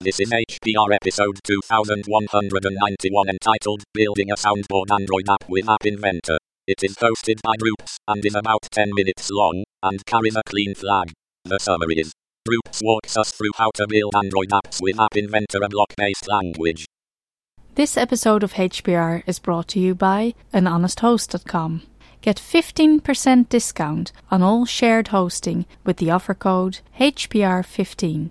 This is HPR episode 2191 entitled Building a Soundboard Android App with App Inventor. It is hosted by Droops and is about 10 minutes long and carries a clean flag. The summary is Droops walks us through how to build Android apps with App Inventor, a block based language. This episode of HPR is brought to you by anhonesthost.com. Get 15% discount on all shared hosting with the offer code HPR15.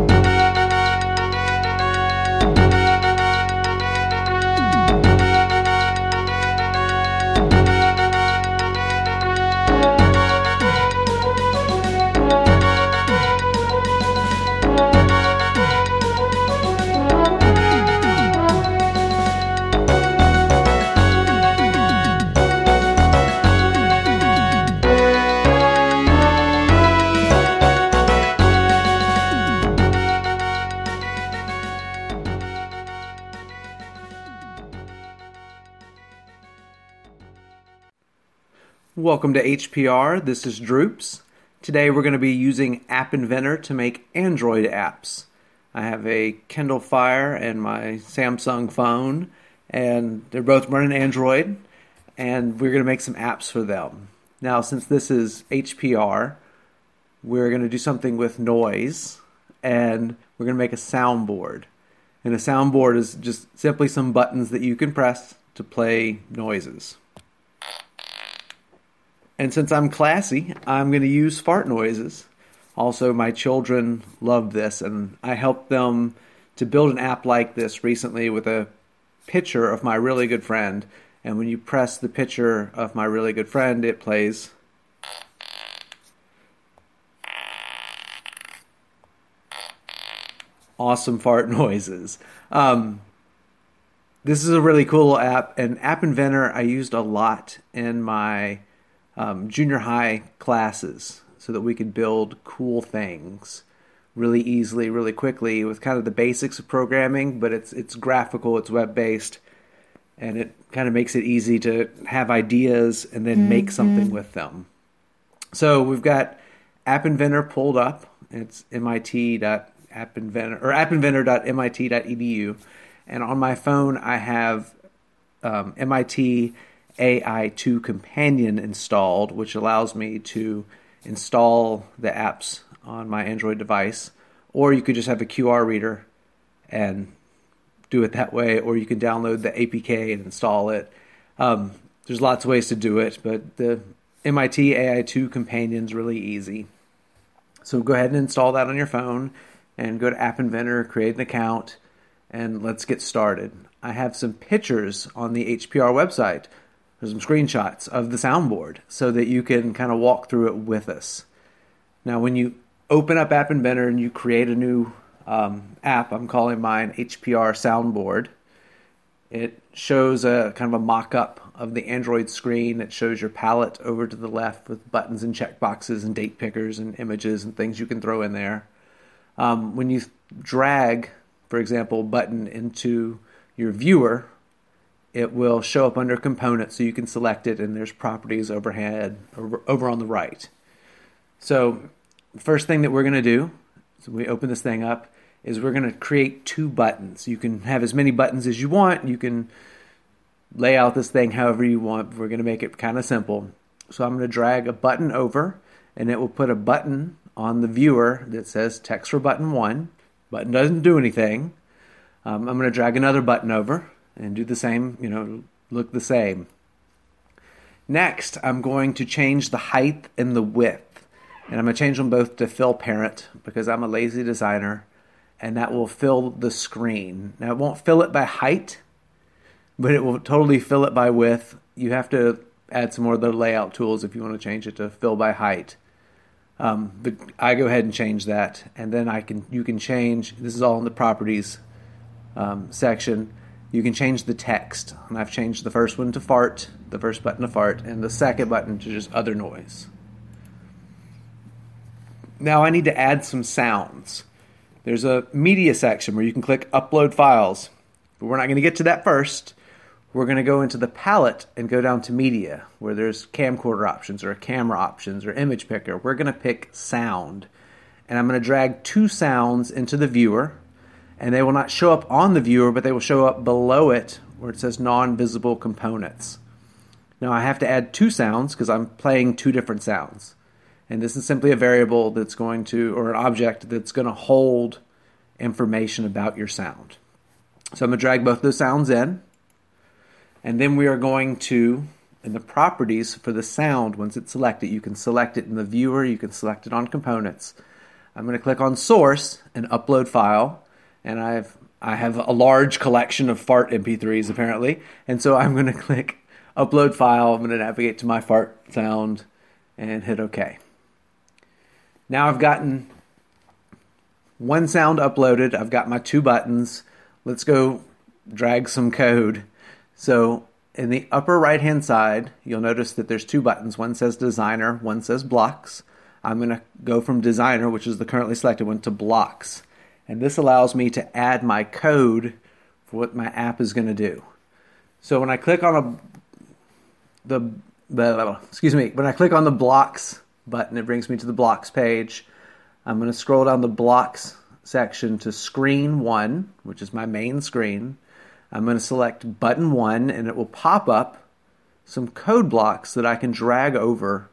Welcome to HPR. This is Droops. Today we're going to be using App Inventor to make Android apps. I have a Kindle Fire and my Samsung phone, and they're both running Android, and we're going to make some apps for them. Now, since this is HPR, we're going to do something with noise, and we're going to make a soundboard. And a soundboard is just simply some buttons that you can press to play noises. And since I'm classy, I'm going to use fart noises. Also, my children love this, and I helped them to build an app like this recently with a picture of my really good friend. And when you press the picture of my really good friend, it plays. Awesome fart noises. Um, this is a really cool app, and App Inventor I used a lot in my um, junior high classes so that we could build cool things really easily, really quickly with kind of the basics of programming, but it's it's graphical, it's web based, and it kind of makes it easy to have ideas and then mm-hmm. make something with them. So we've got App Inventor pulled up. It's mit.appinventor or appinventor.mit.edu, and on my phone I have um, MIT AI2 Companion installed, which allows me to install the apps on my Android device. Or you could just have a QR reader and do it that way, or you can download the APK and install it. Um, there's lots of ways to do it, but the MIT AI2 Companion is really easy. So go ahead and install that on your phone and go to App Inventor, create an account, and let's get started. I have some pictures on the HPR website there's some screenshots of the soundboard so that you can kind of walk through it with us. Now, when you open up App Inventor and you create a new um, app, I'm calling mine HPR Soundboard. It shows a kind of a mock up of the Android screen. It shows your palette over to the left with buttons and checkboxes and date pickers and images and things you can throw in there. Um, when you drag, for example, button into your viewer, it will show up under components so you can select it and there's properties overhead over, on the right. So first thing that we're going to do, so we open this thing up, is we're going to create two buttons. You can have as many buttons as you want. You can lay out this thing however you want. We're going to make it kind of simple. So I'm going to drag a button over and it will put a button on the viewer that says text for button one. Button doesn't do anything. Um, I'm going to drag another button over and do the same, you know, look the same. Next, I'm going to change the height and the width. And I'm going to change them both to fill parent because I'm a lazy designer and that will fill the screen. Now, it won't fill it by height, but it will totally fill it by width. You have to add some more of the layout tools if you want to change it to fill by height. Um, but I go ahead and change that, and then I can you can change. This is all in the properties um, section you can change the text. And I've changed the first one to fart, the first button to fart, and the second button to just other noise. Now I need to add some sounds. There's a media section where you can click upload files, but we're not going to get to that first. we're going to go into the palette and go down to media where there's camcorder options or camera options or image picker. We're going to pick sound. And I'm going to drag two sounds into the viewer and they will not show up on the viewer, but they will show up below it where it says non-visible components. Now I have to add two sounds because I'm playing two different sounds. And this is simply a variable that's going to, or an object that's going to hold information about your sound. So I'm going to drag both those sounds in. And then we are going to, in the properties for the sound, once it's selected, you can select it in the viewer, you can select it on components. I'm going to click on source and upload file. And I've I have a large collection of fart MP3s apparently, and so I'm going to click upload file. I'm going to navigate to my fart sound and hit OK. Now I've gotten one sound uploaded. I've got my two buttons. Let's go drag some code. So in the upper right hand side, you'll notice that there's two buttons. One says designer, one says blocks. I'm going to go from designer, which is the currently selected one, to blocks. And this allows me to add my code for what my app is going to do. So when I click on a the, the excuse me, when I click on the blocks button, it brings me to the blocks page. I'm going to scroll down the blocks section to screen one, which is my main screen. I'm going to select button one, and it will pop up some code blocks that I can drag over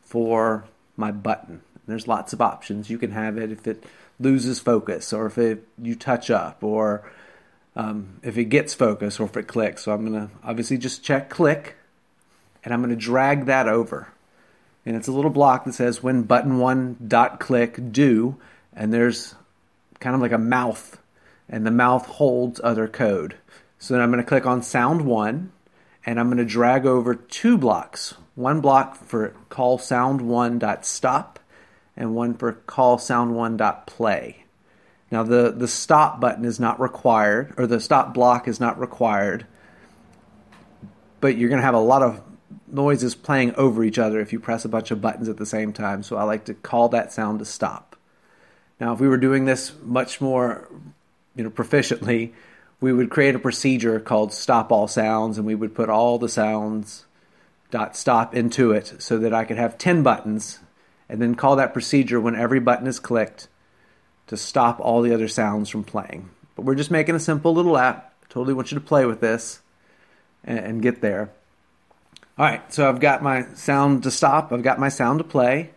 for my button. There's lots of options. You can have it if it loses focus, or if it you touch up, or um, if it gets focus, or if it clicks. So I'm going to obviously just check click, and I'm going to drag that over and it's a little block that says when button one dot click do, and there's kind of like a mouth, and the mouth holds other code. So then I'm going to click on sound one, and I'm going to drag over two blocks. One block for call sound one dot stop, and one for call sound one dot play. Now the the stop button is not required, or the stop block is not required, but you're going to have a lot of noises playing over each other if you press a bunch of buttons at the same time. So I like to call that sound to stop. Now, if we were doing this much more, you know, proficiently, we would create a procedure called stop all sounds, and we would put all the sounds dot stop into it so that I could have 10 buttons and then call that procedure when every button is clicked to stop all the other sounds from playing. But we're just making a simple little app. Totally want you to play with this and, and get there. All right, so I've got my sound to stop, I've got my sound to play.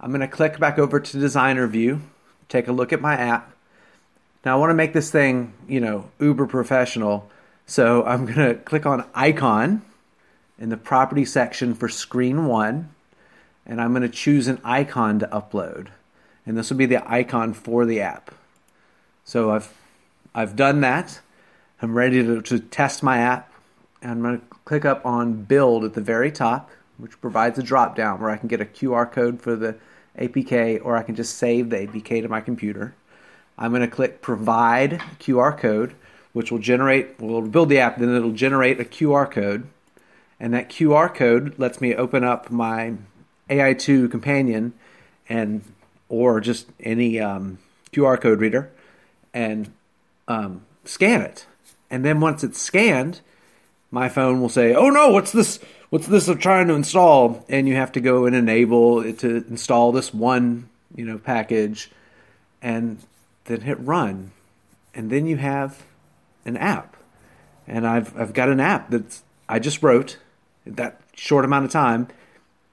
I'm going to click back over to designer view, take a look at my app. Now I want to make this thing, you know, uber professional. So I'm going to click on icon in the property section for screen 1 and I'm going to choose an icon to upload. And this will be the icon for the app. So I've I've done that. I'm ready to, to test my app. And I'm going to click up on Build at the very top, which provides a drop down where I can get a QR code for the APK or I can just save the APK to my computer. I'm going to click Provide QR code, which will generate, will build the app, then it'll generate a QR code. And that QR code lets me open up my AI2 companion and or just any um, QR code reader and um, scan it. And then once it's scanned, my phone will say, "Oh no, what's this? What's this I'm trying to install?" And you have to go and enable it to install this one, you know, package, and then hit run, and then you have an app. And I've I've got an app that's I just wrote that short amount of time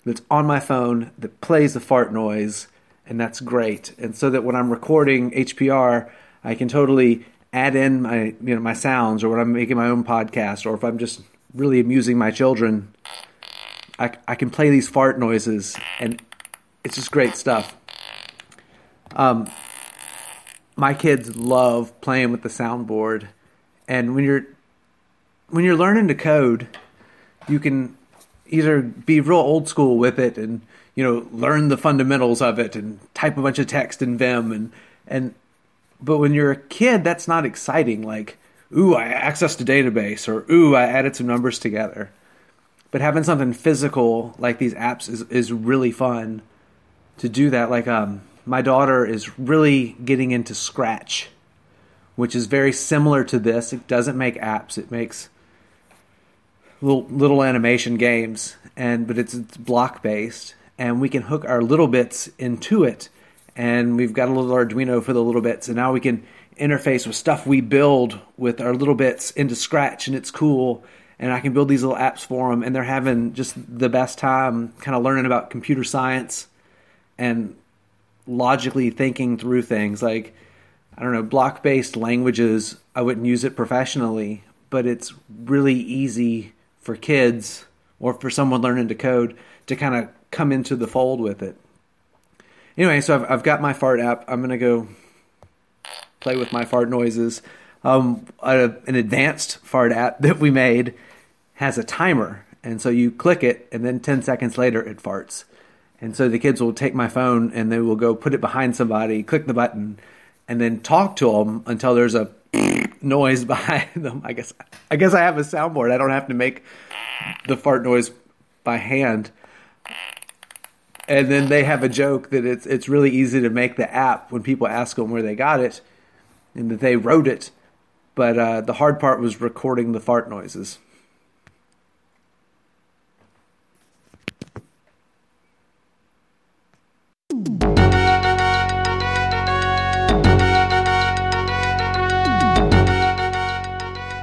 that's on my phone that plays the fart noise, and that's great. And so that when I'm recording HPR, I can totally add in my you know my sounds or when I'm making my own podcast or if I'm just really amusing my children, I, I can play these fart noises and it's just great stuff. Um, my kids love playing with the soundboard, and when you're when you're learning to code, you can either be real old school with it and you know learn the fundamentals of it and type a bunch of text in Vim and and but when you're a kid, that's not exciting. Like, ooh, I accessed a database, or ooh, I added some numbers together. But having something physical like these apps is is really fun to do that. Like, um, my daughter is really getting into Scratch, which is very similar to this. It doesn't make apps; it makes little little animation games, and but it's, it's block based, and we can hook our littleBits into it, and we've got a little Arduino for the littleBits, and now we can interface with stuff we build with our littleBits into Scratch, and it's cool. And I can build these little apps for them, and they're having just the best time, kind of learning about computer science and logically thinking through things. Like I don't know, block based languages. I wouldn't use it professionally, but it's really easy for kids or for someone learning to code to kind of come into the fold with it. Anyway, so I've, I've got my fart app. I'm going to go play with my fart noises. Um, a, an advanced fart app that we made has a timer. And so you click it, and then 10 seconds later, it farts. And so the kids will take my phone and they will go put it behind somebody, click the button, and then talk to them until there's a noise behind them. I guess I guess I have a soundboard. I don't have to make the fart noise by hand. And then they have a joke that it's it's really easy to make the app when people ask them where they got it, and that they wrote it. But uh, the hard part was recording the fart noises.